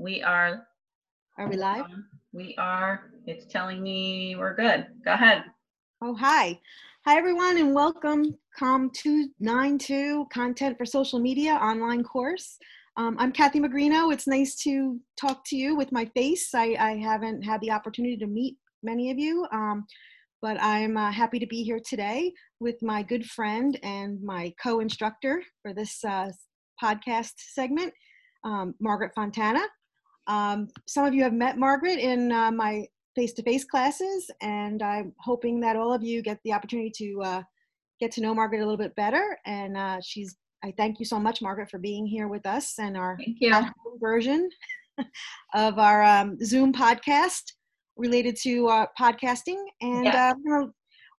We are. Are we live? We are. It's telling me we're good. Go ahead. Oh, hi. Hi, everyone, and welcome COM 292 Content for Social Media online course. Um, I'm Kathy Magrino. It's nice to talk to you with my face. I, I haven't had the opportunity to meet many of you, um, but I'm uh, happy to be here today with my good friend and my co instructor for this uh, podcast segment, um, Margaret Fontana. Um, some of you have met Margaret in uh, my face-to-face classes, and I'm hoping that all of you get the opportunity to uh, get to know Margaret a little bit better. And uh, she's, I thank you so much, Margaret, for being here with us and our version of our um, Zoom podcast related to uh, podcasting. And uh,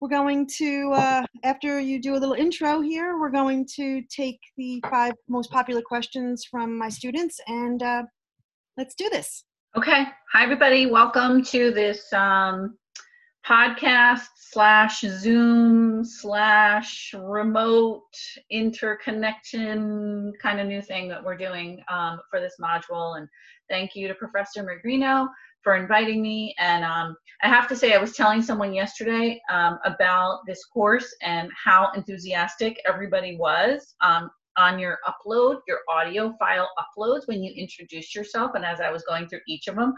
we're going to, uh, after you do a little intro here, we're going to take the five most popular questions from my students and uh, let's do this. Okay. Hi, everybody. Welcome to this um, podcast slash Zoom slash remote interconnection kind of new thing that we're doing um, for this module. And thank you to Professor Magrino for inviting me. And um, I have to say, I was telling someone yesterday um, about this course and how enthusiastic everybody was um, on your upload, your audio file uploads when you introduce yourself. And as I was going through each of them,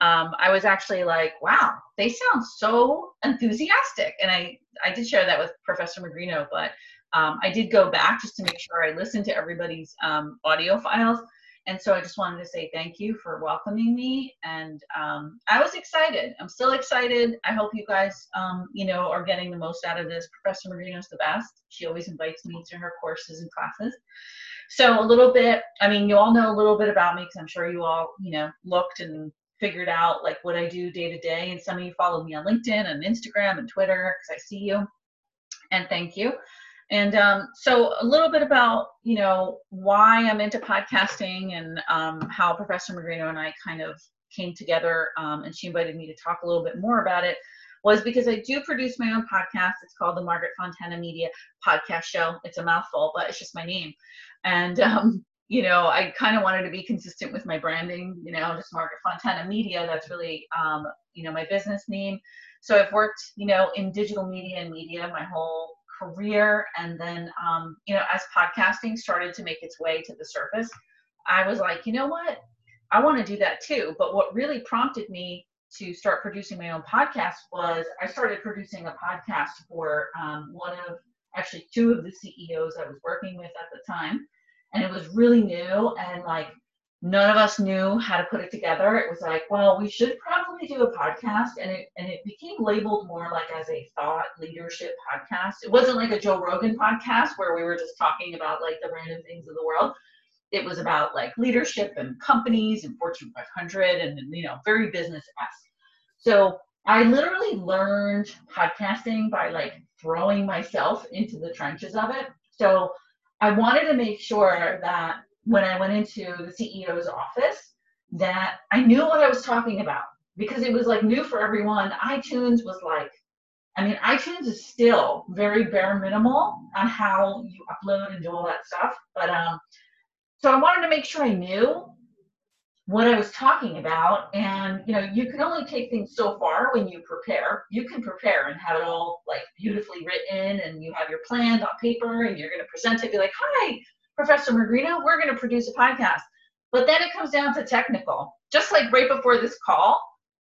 um, I was actually like, wow, they sound so enthusiastic. And I, I did share that with Professor Magrino, but um, I did go back just to make sure I listened to everybody's um, audio files. And so I just wanted to say thank you for welcoming me. And um, I was excited. I'm still excited. I hope you guys, um, you know, are getting the most out of this. Professor Magrino's the best. She always invites me to her courses and classes. So a little bit, I mean, you all know a little bit about me because I'm sure you all, you know, looked and figured out like what I do day to day. And some of you follow me on LinkedIn and Instagram and Twitter because I see you. And thank you. And um, so a little bit about, you know, why I'm into podcasting and um, how Professor Magrino and I kind of came together um, and she invited me to talk a little bit more about it was because I do produce my own podcast. It's called the Margaret Fontana Media Podcast Show. It's a mouthful, but it's just my name. And, um, you know, I kind of wanted to be consistent with my branding, you know, just Margaret Fontana Media. That's really, um, you know, my business name. So I've worked, you know, in digital media and media my whole career and then um, you know as podcasting started to make its way to the surface i was like you know what? I want to do that too. But what really prompted me to start producing my own podcast was i started producing a podcast for um, one of actually two of the ceos i was working with at the time. And it was really new and like none of us knew how to put it together. It was like, well, we should probably do a podcast, and it and it became labeled more like as a thought leadership podcast. It wasn't like a Joe Rogan podcast where we were just talking about like the random things of the world. It was about like leadership and companies and Fortune 500 and you know very business esque. So I literally learned podcasting by like throwing myself into the trenches of it. So I wanted to make sure that when I went into the CEO's office that I knew what I was talking about because it was like new for everyone. iTunes was like, I mean, iTunes is still very bare minimal on how you upload and do all that stuff. But um, so I wanted to make sure I knew what I was talking about. And you know, you can only take things so far when you prepare. You can prepare and have it all like beautifully written, and you have your plans on paper, and you're going to present it. Be like, "Hi, Professor Magrino, we're going to produce a podcast. But then it comes down to technical. Just like right before this call,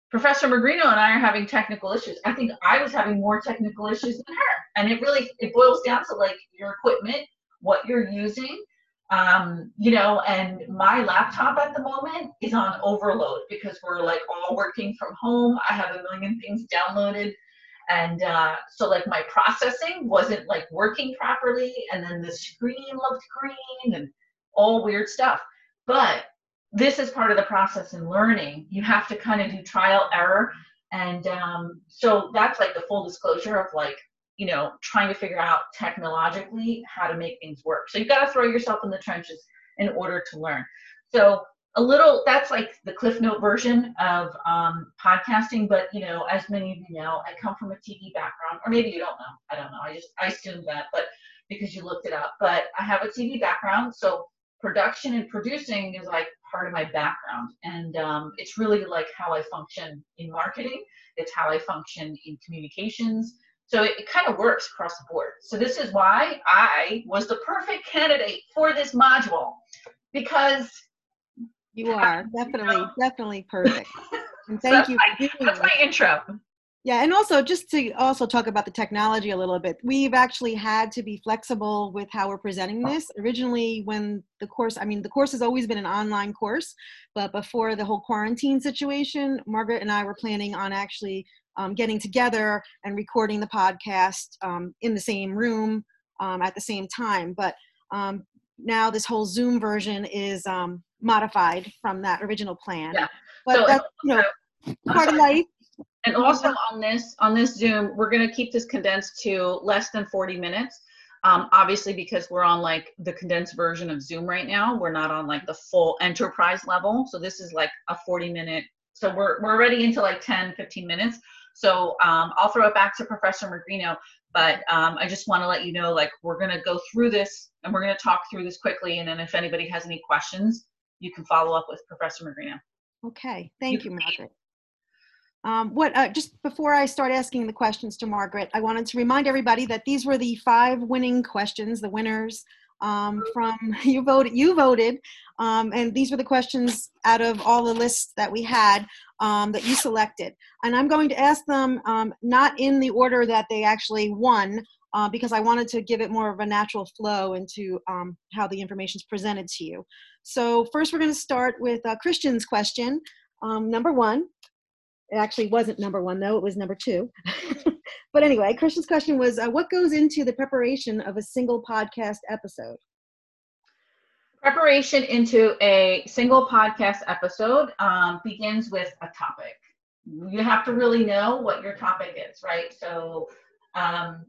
Professor Magrino and I are having technical issues. I think I was having more technical issues than her. And it really it boils down to like your equipment, what you're using. Um, you know, and my laptop at the moment is on overload because we're like all working from home. I have a million things downloaded and uh, so like my processing wasn't like working properly and then the screen looked green and all weird stuff. But this is part of the process in learning. You have to kind of do trial error and um, so that's like the full disclosure of like you know trying to figure out technologically how to make things work. So you've got to throw yourself in the trenches in order to learn. So a little that's like the cliff note version of um, podcasting but you know as many of you know i come from a tv background or maybe you don't know i don't know i just i assumed that but because you looked it up but i have a tv background so production and producing is like part of my background. And um, it's really like how I function in marketing, it's how I function in communications. So it, it kind of works across the board. So this is why I was the perfect candidate for this module because you are definitely, you know, definitely perfect. And thank so you. I, that's my intro. Yeah, and also just to also talk about the technology a little bit, we've actually had to be flexible with how we're presenting this. Originally, when the course, I mean, the course has always been an online course, but before the whole quarantine situation, Margaret and I were planning on actually um, getting together and recording the podcast um, in the same room um, at the same time. But um, now this whole Zoom version is um, modified from that original plan. Yeah. But so, that's, you know, part of life and also on this on this Zoom, we're going to keep this condensed to less than 40 minutes. Um, obviously, because we're on like the condensed version of Zoom right now, we're not on like the full enterprise level. So this is like a 40 minute. So we're we're already into like 10, 15 minutes. So um, I'll throw it back to Professor Magrino, but um, I just want to let you know like we're going to go through this and we're going to talk through this quickly. And then if anybody has any questions, you can follow up with Professor Magrino. Okay, thank you, you Margaret. Um, what uh, just before I start asking the questions to Margaret, I wanted to remind everybody that these were the five winning questions, the winners um, from you voted. You voted, um, and these were the questions out of all the lists that we had um, that you selected. And I'm going to ask them um, not in the order that they actually won, uh, because I wanted to give it more of a natural flow into um, how the information is presented to you. So first, we're going to start with uh, Christian's question. number one, it actually wasn't number one, though, it was number two. but anyway, Christian's question was uh, What goes into the preparation of a single podcast episode? Preparation into a single podcast episode um, begins with a topic. You have to really know what your topic is, right? So, um,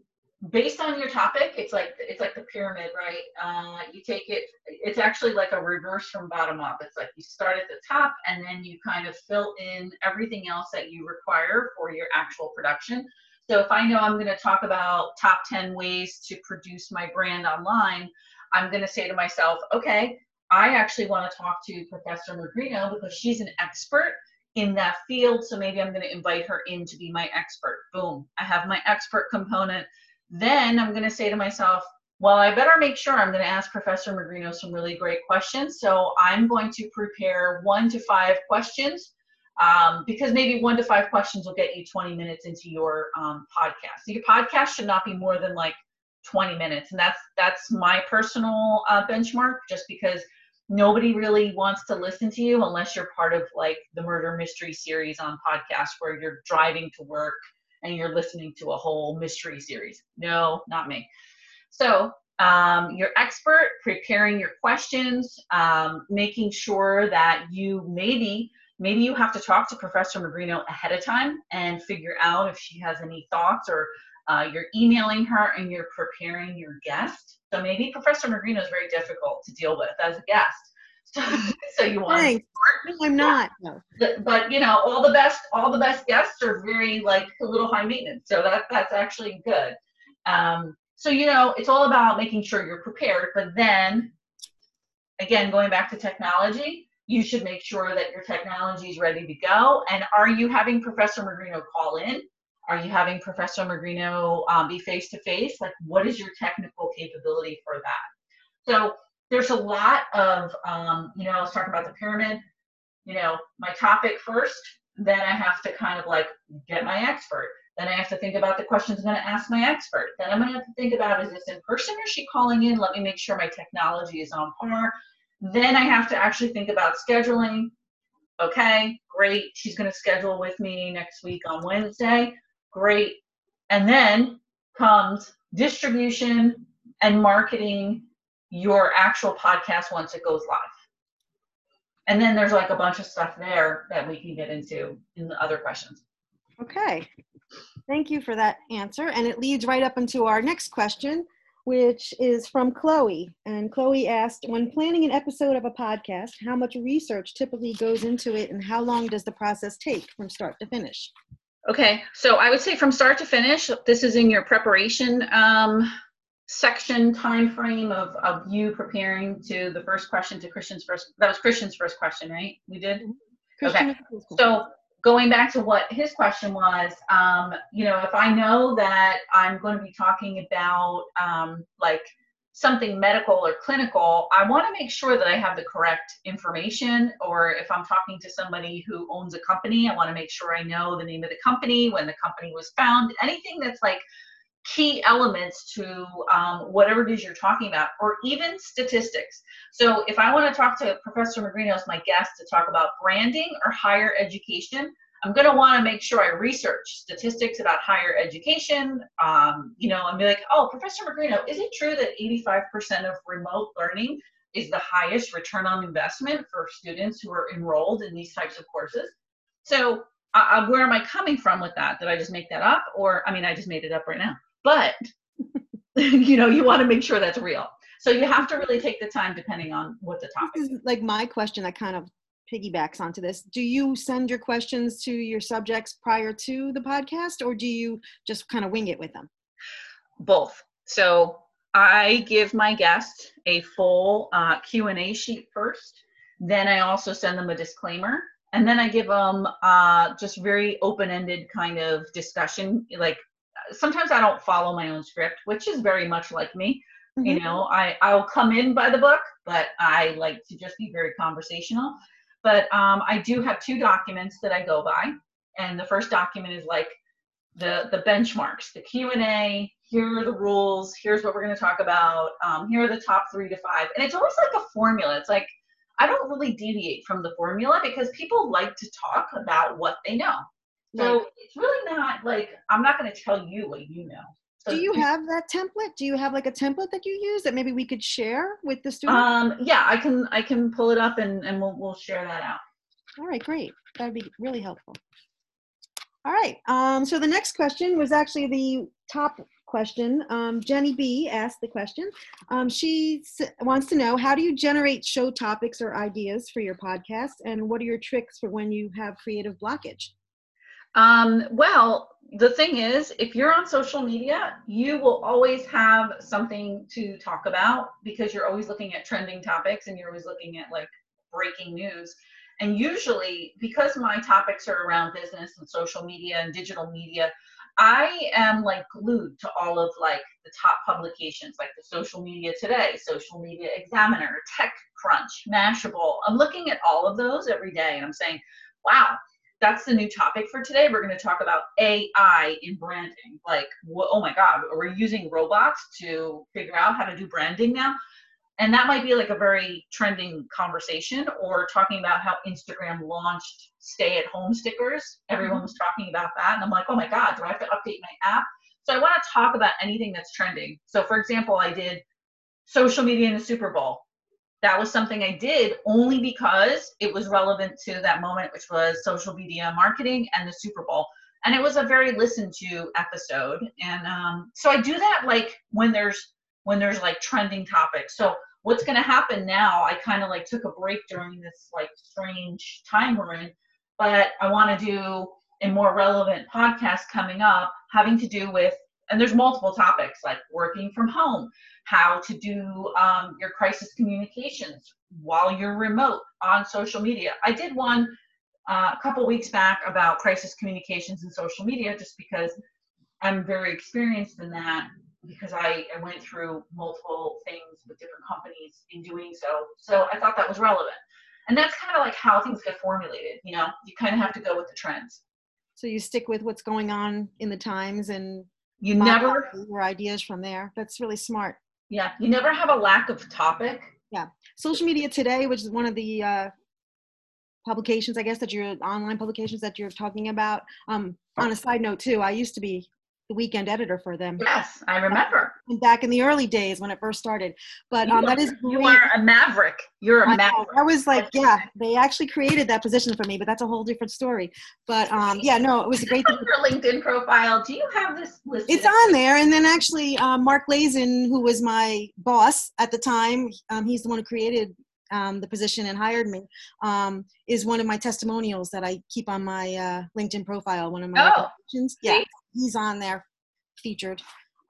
based on your topic, it's like it's like the pyramid, right? Uh, you take it. It's actually like a reverse from bottom up. It's like you start at the top and then you kind of fill in everything else that you require for your actual production. So if I know I'm going to talk about top 10 ways to produce my brand online, I'm going to say to myself, okay, I actually want to talk to Professor Magrino because she's an expert in that field. So maybe I'm going to invite her in to be my expert. Boom. I have my expert component then I'm going to say to myself, well, I better make sure I'm going to ask Professor Magrino some really great questions. So I'm going to prepare one to five questions um, because maybe one to five questions will get you 20 minutes into your um, podcast. So your podcast should not be more than like 20 minutes, and that's that's my personal uh, benchmark. Just because nobody really wants to listen to you unless you're part of like the murder mystery series on podcast where you're driving to work and you're listening to a whole mystery series. No, not me. So um, you're expert preparing your questions, um, making sure that you maybe maybe you have to talk to Professor Magrino ahead of time and figure out if she has any thoughts or uh, you're emailing her and you're preparing your guest. So maybe Professor Magrino is very difficult to deal with as a guest. So, so you want Thanks. No, I'm not. No. But you know, all the best, all the best guests are very like a little high maintenance. So that that's actually good. Um, so you know, it's all about making sure you're prepared. But then, again, going back to technology, you should make sure that your technology is ready to go. And are you having Professor Magrino call in? Are you having Professor Magrino um, be face to face? Like, what is your technical capability for that? So there's a lot of, um, you know, I was talking about the pyramid, you know, my topic first, then I have to kind of like get my expert. Then I have to think about the questions I'm going to ask my expert. Then I'm going to have to think about is this in person or is she calling in? Let me make sure my technology is on par. Then I have to actually think about scheduling. Okay, great. She's going to schedule with me next week on Wednesday. Great. And then comes distribution and marketing your actual podcast once it goes live. And then there's like a bunch of stuff there that we can get into in the other questions. Okay. Thank you for that answer. And it leads right up into our next question, which is from Chloe. And Chloe asked When planning an episode of a podcast, how much research typically goes into it and how long does the process take from start to finish? Okay, so I would say from start to finish, this is in your preparation um, section time frame of, of you preparing to the first question to Christian's first, that was Christian's first question, right? We did? Christian, So going back to what his question was, um, you know, if I know that I'm going to be talking about um, like something medical or clinical, I want to make sure that I have the correct information. Or if I'm talking to somebody who owns a company, I want to make sure I know the name of the company, when the company was found, anything that's like key elements to um, whatever it is you're talking about, or even statistics. So if I want to talk to Professor Magrino as my guest to talk about branding or higher education, I'm going to want to make sure I research statistics about higher education. Um, you know, and be like, oh, Professor Magrino, is it true that 85% of remote learning is the highest return on investment for students who are enrolled in these types of courses? So, uh, where am I coming from with that? Did I just make that up? Or, I mean, I just made it up right now. But, you know, you want to make sure that's real. So you have to really take the time depending on what the topic this is like my question that kind of piggybacks onto this. Do you send your questions to your subjects prior to the podcast or do you just kind of wing it with them? Both. So I give my guests a full uh, Q&A sheet first. Then I also send them a disclaimer. And then I give them uh, just very open-ended kind of discussion. Like sometimes I don't follow my own script, which is very much like me. Mm-hmm. You know, I, I'll come in by the book, but I like to just be very conversational. But um, I do have two documents that I go by, and the first document is like the the benchmarks, the Q and A. Here are the rules. Here's what we're going to talk about. Um, here are the top three to five, and it's always like a formula. It's like I don't really deviate from the formula because people like to talk about what they know. So right. it's really not like I'm not going to tell you what you know. So do you have that template? Do you have like a template that you use that maybe we could share with the students? Um, yeah, I can I can pull it up and, and we'll we'll share that out. All right, great. That'd be really helpful. All right. Um, so the next question was actually the top question. Um, Jenny B asked the question. Um, she wants to know how do you generate show topics or ideas for your podcast, and what are your tricks for when you have creative blockage? Um, well, the thing is, if you're on social media, you will always have something to talk about because you're always looking at trending topics and you're always looking at like breaking news. And usually, because my topics are around business and social media and digital media, I am like glued to all of like the top publications like the Social Media Today, Social Media Examiner, TechCrunch, Mashable. I'm looking at all of those every day and I'm saying, wow, that's the new topic for today. We're going to talk about AI in branding. Like, oh my God, we're using robots to figure out how to do branding now. And that might be like a very trending conversation, or talking about how Instagram launched stay at home stickers. Everyone mm-hmm. was talking about that. And I'm like, oh my God, do I have to update my app? So I want to talk about anything that's trending. So, for example, I did social media in the Super Bowl that was something I did only because it was relevant to that moment, which was social media marketing and the Super Bowl. And it was a very listened to episode. And um, so I do that like when there's when there's like trending topics. So what's going to happen now? I kind of like took a break during this like strange time we're in, but I want to do a more relevant podcast coming up having to do with and there's multiple topics like working from home, how to do um, your crisis communications while you're remote on social media. I did one uh, a couple weeks back about crisis communications and social media just because I'm very experienced in that because I, I went through multiple things with different companies in doing so. So I thought that was relevant. And that's kind of like how things get formulated, you know, you kind of have to go with the trends. So you stick with what's going on in the times and you never your ideas from there. That's really smart. Yeah, you never have a lack of topic. Yeah, social media today, which is one of the uh, publications, I guess that you're online publications that you're talking about. Um, on a side note too, I used to be the weekend editor for them. Yes, I remember. Back in the early days when it first started. But um, that is great. You are a maverick. You're a maverick. I was like, yeah, they actually created that position for me, but that's a whole different story. But um, yeah, no, it was a great. Your LinkedIn profile. Do you have this listed? It's on there, and then actually, um, Mark Lazin, who was my boss at the time, um, he's the one who created um, the position and hired me um, is one of my testimonials that I keep on my uh, LinkedIn profile. One of my oh, yeah, he's on there featured.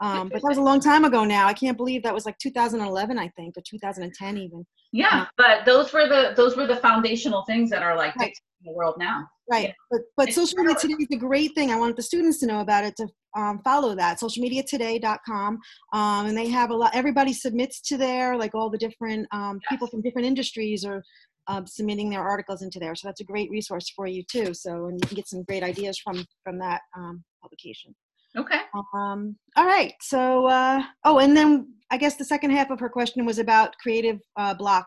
Um, but that was a long time ago now. I can't believe that was like 2011, I think, or 2010 even. Yeah, but those were the those were the foundational things that are like Right. the world now. Right. Yeah. But but It's social media today is a great thing. I want the students to know about it to um, follow that socialmediatoday.com. Um, and they have a lot. Everybody submits to there, like all the different um, people from different industries are um, submitting their articles into there. So that's a great resource for you too. So and you can get some great ideas from from that um, publication. Okay. Um, all right. So, uh, oh, and then I guess the second half of her question was about creative uh, block,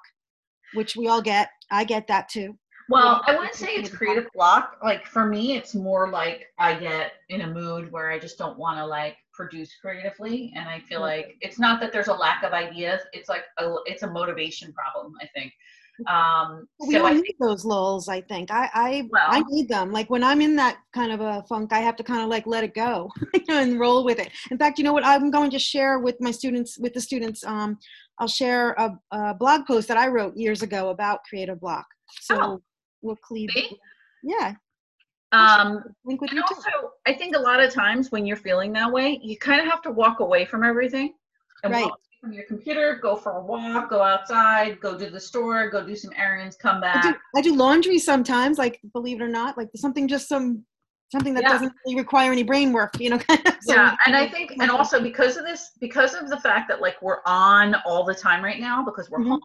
which we all get. I get that too. Well, I wouldn't say it's creative block. Like for me, it's more like I get in a mood where I just don't want to like produce creatively, and I feel like it's not that there's a lack of ideas. It's like a, it's a motivation problem. I think. Um, We so all I need those lulls. I think I I, Well- I need them. Like when I'm in that kind of a funk, I have to kind of like let it go and roll with it. In fact, you know what? I'm going to share with my students, with the students. Um, I'll share a, a blog post that I wrote years ago about creative block. So Oh. we'll cleave. See? Yeah, um, link with And you too. also, I think a lot of times when you're feeling that way, you kind of have to walk away from everything and Right. walk from your computer, go for a walk, go outside, go to the store, go do some errands, come I do, back. I do laundry sometimes, like believe it or not, like something just some something that Yeah. doesn't really require any brain work, you know. Kind of, so yeah, and I think, and also because of this, because of the fact that like we're on all the time right now, because we're Mhm. home,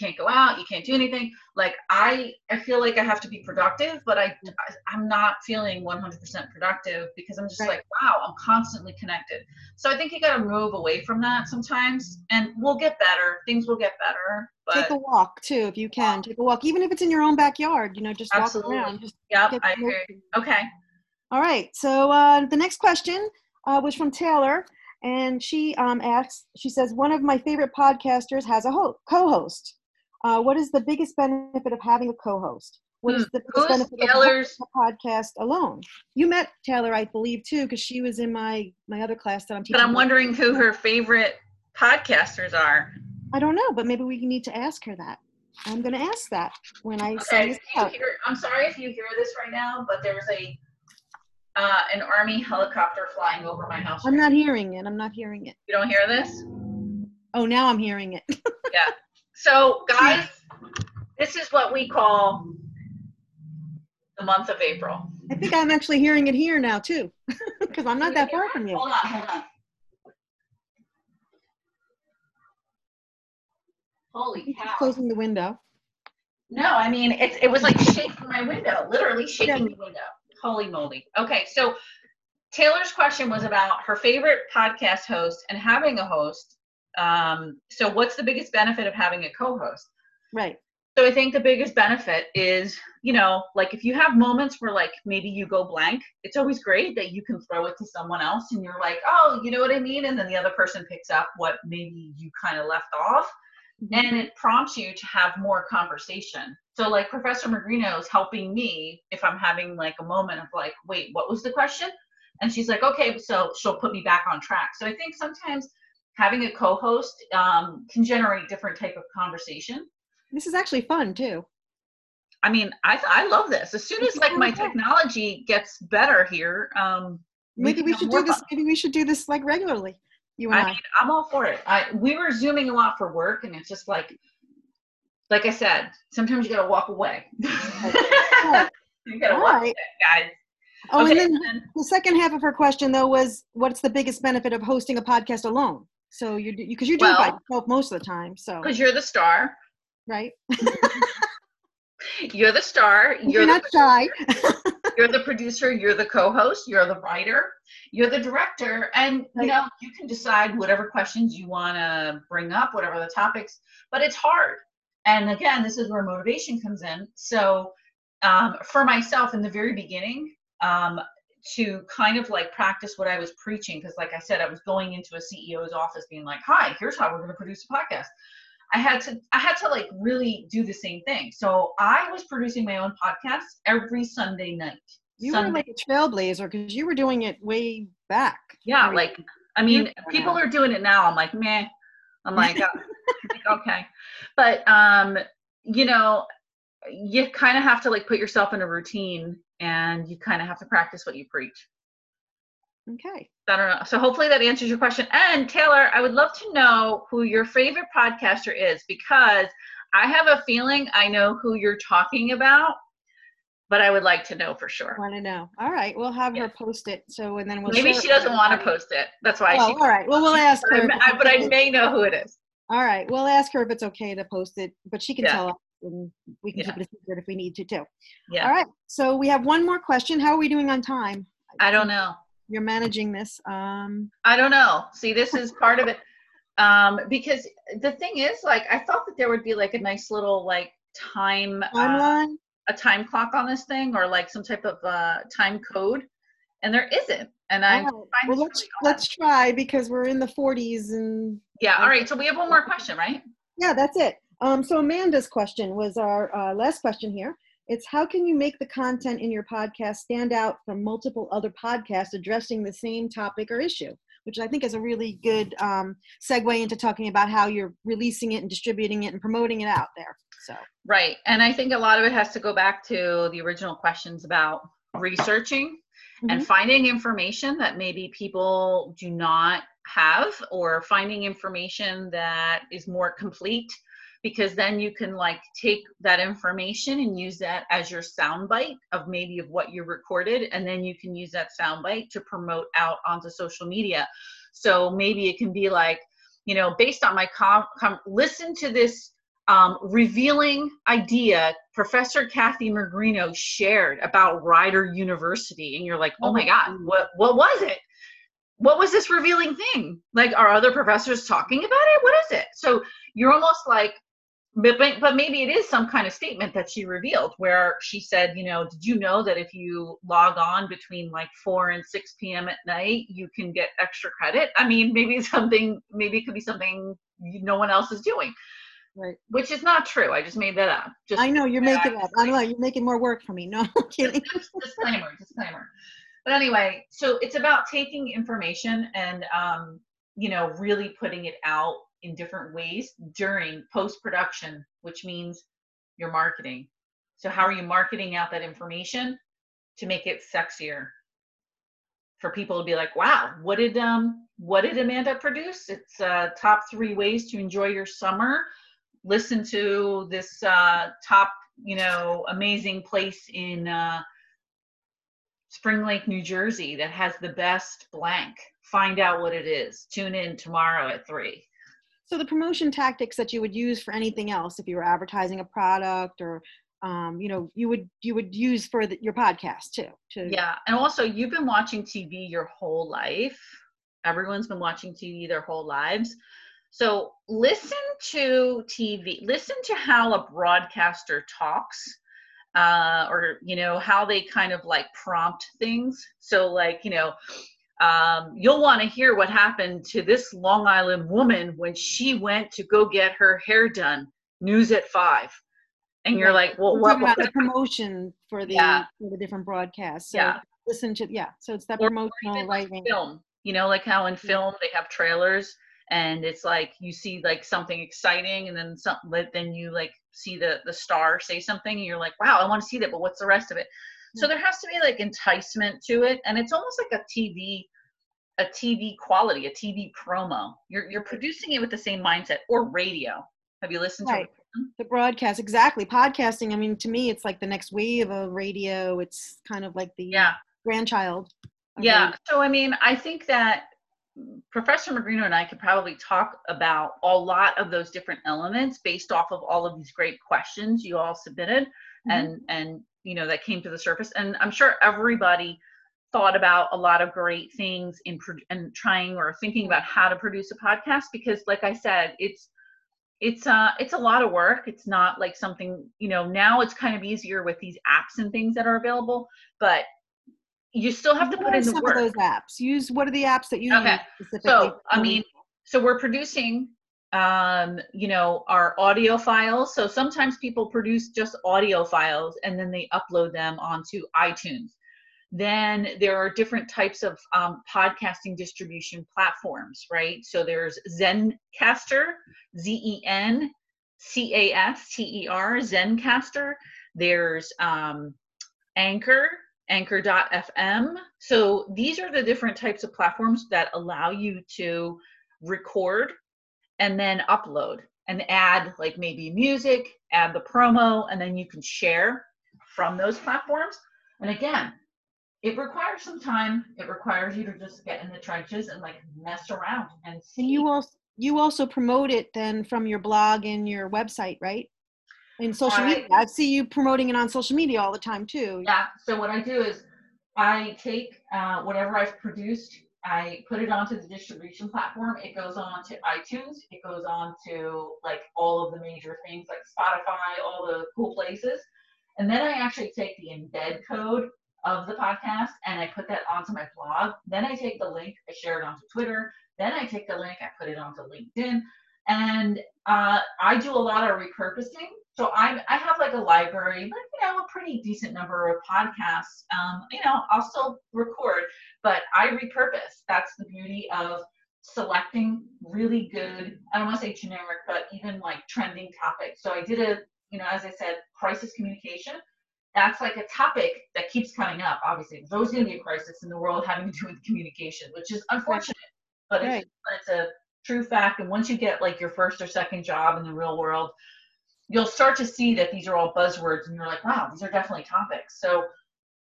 you can't go out, you can't do anything. Like I, I feel like I have to be productive, but I, I I'm not feeling 100% productive because I'm just Right. like, wow, I'm constantly connected. So I think you got to move away from that sometimes, and we'll get better. Things will get better, take a walk too if you can. Take a walk, even if it's in your own backyard. You know, just Absolutely. walk around. Just yep, I agree. Okay. All right. So uh, the next question uh, was from Taylor, and she um, asks. She says, "One of my favorite podcasters has a ho- co-host. Uh, what is the biggest benefit of having a co-host? What is the biggest Hmm. Who's benefit of Taylor's? having a podcast alone? You met Taylor, I believe, too, because she was in my my other class that I'm teaching. But I'm wondering who her favorite podcasters are. I don't know, but maybe we need to ask her that. I'm going to ask that when I send Okay, this out. hear, I'm sorry if you hear this right now, but there's a uh, an army helicopter flying over my house. I'm right not hearing it. I'm not hearing it. You don't hear this? Oh, now I'm hearing it. So, guys, this is what we call the month of April. I think I'm actually hearing it here now too, because I'm not that far from you. Hold on, hold on. Holy cow! Closing the window. No, I mean it's it was like shaking my window, literally shaking the window. Holy moly. Okay, so Taylor's question was about her favorite podcast host and having a host. Um, so what's the biggest benefit of having a co-host? Right. So I think the biggest benefit is, you know, like if you have moments where like maybe you go blank, it's always great that you can throw it to someone else and you're like, oh, you know what I mean? And then the other person picks up what maybe you kind of left off Mm-hmm. and it prompts you to have more conversation. So like Professor Magrino is helping me if I'm having like a moment of like, wait, what was the question? And she's like, okay, so she'll put me back on track. So I think sometimes having a co-host um, can generate different type of conversation. This is actually fun too. I mean, I I love this. As soon as like my technology gets better here, um, Maybe can we should do this. fun. Maybe we should do this like regularly. You and I I. mean, I'm all for it. I we were zooming a lot for work, and it's just like, like I said, sometimes you gotta walk away. you gotta All walk right. away, guys. Oh, okay, and then- the second half of her question though was, what's the biggest benefit of hosting a podcast alone? So you do because you do it by Well- yourself most of the time. So because you're the star, right, you're the star, you're, you're not shy. you're the producer, you're the co-host, you're the writer, you're the director, and you know you can decide whatever questions you want to bring up, whatever the topics. But it's hard, and again, this is where motivation comes in. So, um, for myself in the very beginning, um, to kind of like practice what I was preaching, because like I said, I was going into a CEO's office being like, "Hi, here's how we're going to produce a podcast." I had to I had to like really do the same thing. So I was producing my own podcast every Sunday night. You Sunday. were like a trailblazer because you were doing it way back. yeah, Right. like I mean, people are doing it now. I'm like, meh. I'm like, like, okay, but um, you know, you kind of have to like put yourself in a routine, and you kind of have to practice what you preach. Okay. I don't know. So hopefully that answers your question. And Taylor, I would love to know who your favorite podcaster is because I have a feeling I know who you're talking about, but I would like to know for sure. Want to know? All right, we'll have her post it. So and then we'll. Maybe she doesn't want to post it. That's why. Oh, she, all right. Well, we'll ask her. But I, but I may know who it is. All right, we'll ask her if it's okay to post it, but she can Yeah. tell us, and we can Yeah. keep it a secret if we need to too. Yeah. All right. So we have one more question. How are we doing on time? I don't know. You're managing this. Um, I don't know. See, this is part of it. Um, because the thing is, like, I thought that there would be like a nice little like time uh, a time clock on this thing or like some type of uh, time code, and there isn't. And I right. Well, let's really let's try because we're in the 40s and yeah. All right. So we have one more question, right? Yeah, that's it. Um, so Amanda's question was our uh, last question here. It's how can you make the content in your podcast stand out from multiple other podcasts addressing the same topic or issue? Which I think is a really good um, segue into talking about how you're releasing it and distributing it and promoting it out there. So Right. And I think a lot of it has to go back to the original questions about researching and Mhm. finding information that maybe people do not have or finding information that is more complete because then you can like take that information and use that as your soundbite of maybe of what you recorded and then you can use that soundbite to promote out onto social media. So maybe it can be like you know based on my com, com listen to this um, revealing idea professor kathy Magrino shared about rider university and you're like oh my god what what was it? What was this revealing thing? Like are other professors talking about it? What is it? So you're almost like but, but but maybe it is some kind of statement that she revealed where she said you know did you know that if you log on between like 4 and 6 p.m at night you can get extra credit i mean maybe something maybe it could be something no one else is doing right. which is not true i just made that up just I know you're making up. I know you're making more work for me. No I'm kidding. Disclaimer disclaimer but anyway so it's about taking information and um you know really putting it out in different ways during post production which means your marketing so how are you marketing out that information to make it sexier for people to be like wow what did um what did amanda produce it's uh top three ways to enjoy your summer listen to this uh top you know amazing place in uh Spring Lake, New Jersey that has the best blank. Find out what it is. Tune in tomorrow at three. So the promotion tactics that you would use for anything else, if you were advertising a product or, um, you know, you would you would use for the, your podcast too. To, Yeah. And also, you've been watching TV your whole life. Everyone's been watching TV their whole lives. So listen to TV, listen to how a broadcaster talks. Uh, or you know how they kind of like prompt things so like you know um, you'll want to hear what happened to this Long Island woman when she went to go get her hair done. News at five, and you're Right. like, well, We're what? about what the promotion for the Yeah. for the different broadcasts. So Yeah. listen to yeah. So it's that Or- promotional writing. film? You know, like how in film they have trailers, and it's like you see like something exciting, and then something. Then you like see the the star say something, and you're like, wow, I want to see that, but what's the rest of it? So there has to be like enticement to it, and it's almost like a TV a TV quality, a TV promo. You're you're producing it with the same mindset or radio. Have you listened Right. to The broadcast exactly. Podcasting. I mean, to me, it's like the next wave of radio. It's kind of like the Yeah. grandchild. Yeah. radio. So I mean, I think that Professor Magrino and I could probably talk about a lot of those different elements based off of all of these great questions you all submitted Mhm. and and you know that came to the surface. And I'm sure everybody thought about a lot of great things in and trying or thinking about how to produce a podcast because like I said, it's it's uh it's a lot of work. It's not like something, you know, now it's kind of easier with these apps and things that are available, but you still have to What put are in the some work. of those apps? Use what are the apps that you Okay. use specifically? So, I mean, so we're producing um you know our audio files. So sometimes people produce just audio files and then they upload them onto itunes. Then there are different types of um, podcasting distribution platforms right? So there's zencaster z-e-n c-a-s-t-e-r zencaster. There's um, anchor anchor.fm. So these are the different types of platforms that allow you to record and then upload and add like maybe music, add the promo, and then you can share from those platforms. And again, it requires some time. It requires you to just get in the trenches and like mess around and see. You also you also promote it then from your blog and your website, right? In social I- media. I see you promoting it on social media all the time too. Yeah. So what I do is I take uh, whatever I've produced, I put it onto the distribution platform. It goes on to iTunes. It goes on to like all of the major things like Spotify, all the cool places. And then I actually take the embed code of the podcast and I put that onto my blog. Then I take the link, I share it onto Twitter. Then I take the link, I put it onto LinkedIn. And uh, I do a lot of repurposing. So I I have like a library, but you know, a pretty decent number of podcasts. Um, you know, I'll still record, but I repurpose. That's the beauty of selecting really good, I don't want to say generic, but even like trending topics. So I did a, you know, as I said, crisis communication. That's like a topic that keeps coming up. Obviously, there's always going to be a crisis in the world having to do with communication, which is unfortunate, but Right. but it's a true fact. And once you get like your first or second job in the real world, you'll start to see that these are all buzzwords and you're like, wow, these are definitely topics. So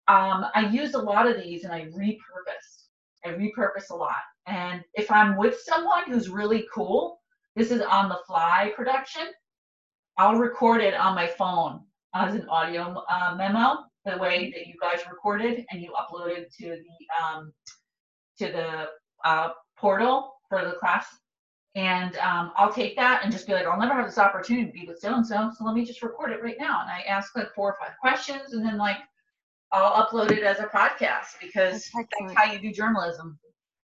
um, I use a lot of these and I repurpose. I repurpose a lot. And if I'm with someone who's really cool, this is on the fly production, I'll record it on my phone as an audio uh, memo, the way that you guys recorded and you uploaded to the um, to the uh, portal for the class and um, I'll take that and just be like, I'll never have this opportunity to be with so and so, so let me just record it right now. And I ask like four or five questions, and then like I'll upload it as a podcast because That's that's how you do journalism.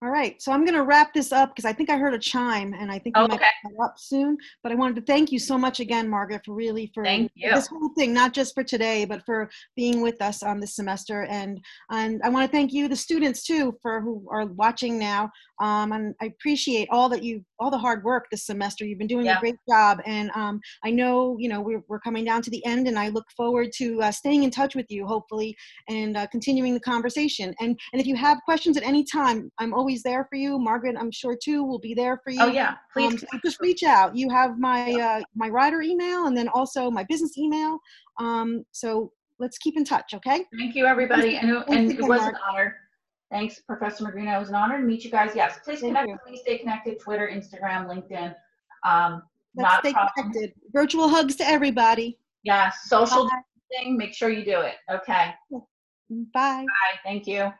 All right, so I'm going to wrap this up because I think I heard a chime, and I think we Oh, might okay. wrap up soon. But I wanted to thank you so much again, Margaret, for really for this whole thing, not just for today, but for being with us on this semester. And and I want to thank you, the students too, for who are watching now. Um, and I appreciate all that you, all the hard work this semester. You've been doing Yeah. a great job, and um, I know you know we're we're coming down to the end, and I look forward to uh, staying in touch with you, hopefully, and uh, continuing the conversation. And and if you have questions at any time, I'm always there for you. Margaret, I'm sure too, will be there for you. Oh yeah, please. Um, so just reach out. You have my uh, my rider email and then also my business email. Um, so let's keep in touch, okay? Thank you, everybody. And, and it was an honor. Thanks, Professor Magrino. It was an honor to meet you guys. Yes, please Thank connect you. me. Stay connected. Twitter, Instagram, LinkedIn. Um, Let's not stay problem. connected. Virtual hugs to everybody. Yeah, social Bye. distancing. Make sure you do it. Okay. Bye. Bye. Thank you.